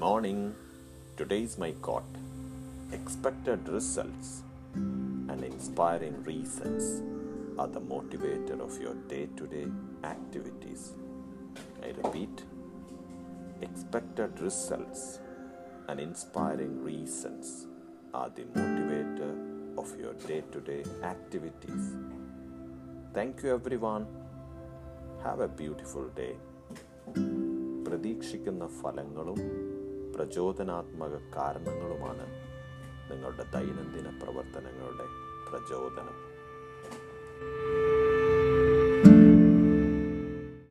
morning. Today is my quote Expected results and inspiring reasons are the motivator of your day to day activities. I repeat expected results and inspiring reasons are the motivator of your day to day activities. Thank you, everyone. Have a beautiful day. പ്രതീക്ഷിക്കുന്ന ഫലങ്ങളും പ്രചോദനാത്മക കാരണങ്ങളുമാണ് നിങ്ങളുടെ ദൈനംദിന പ്രവർത്തനങ്ങളുടെ പ്രചോദനം.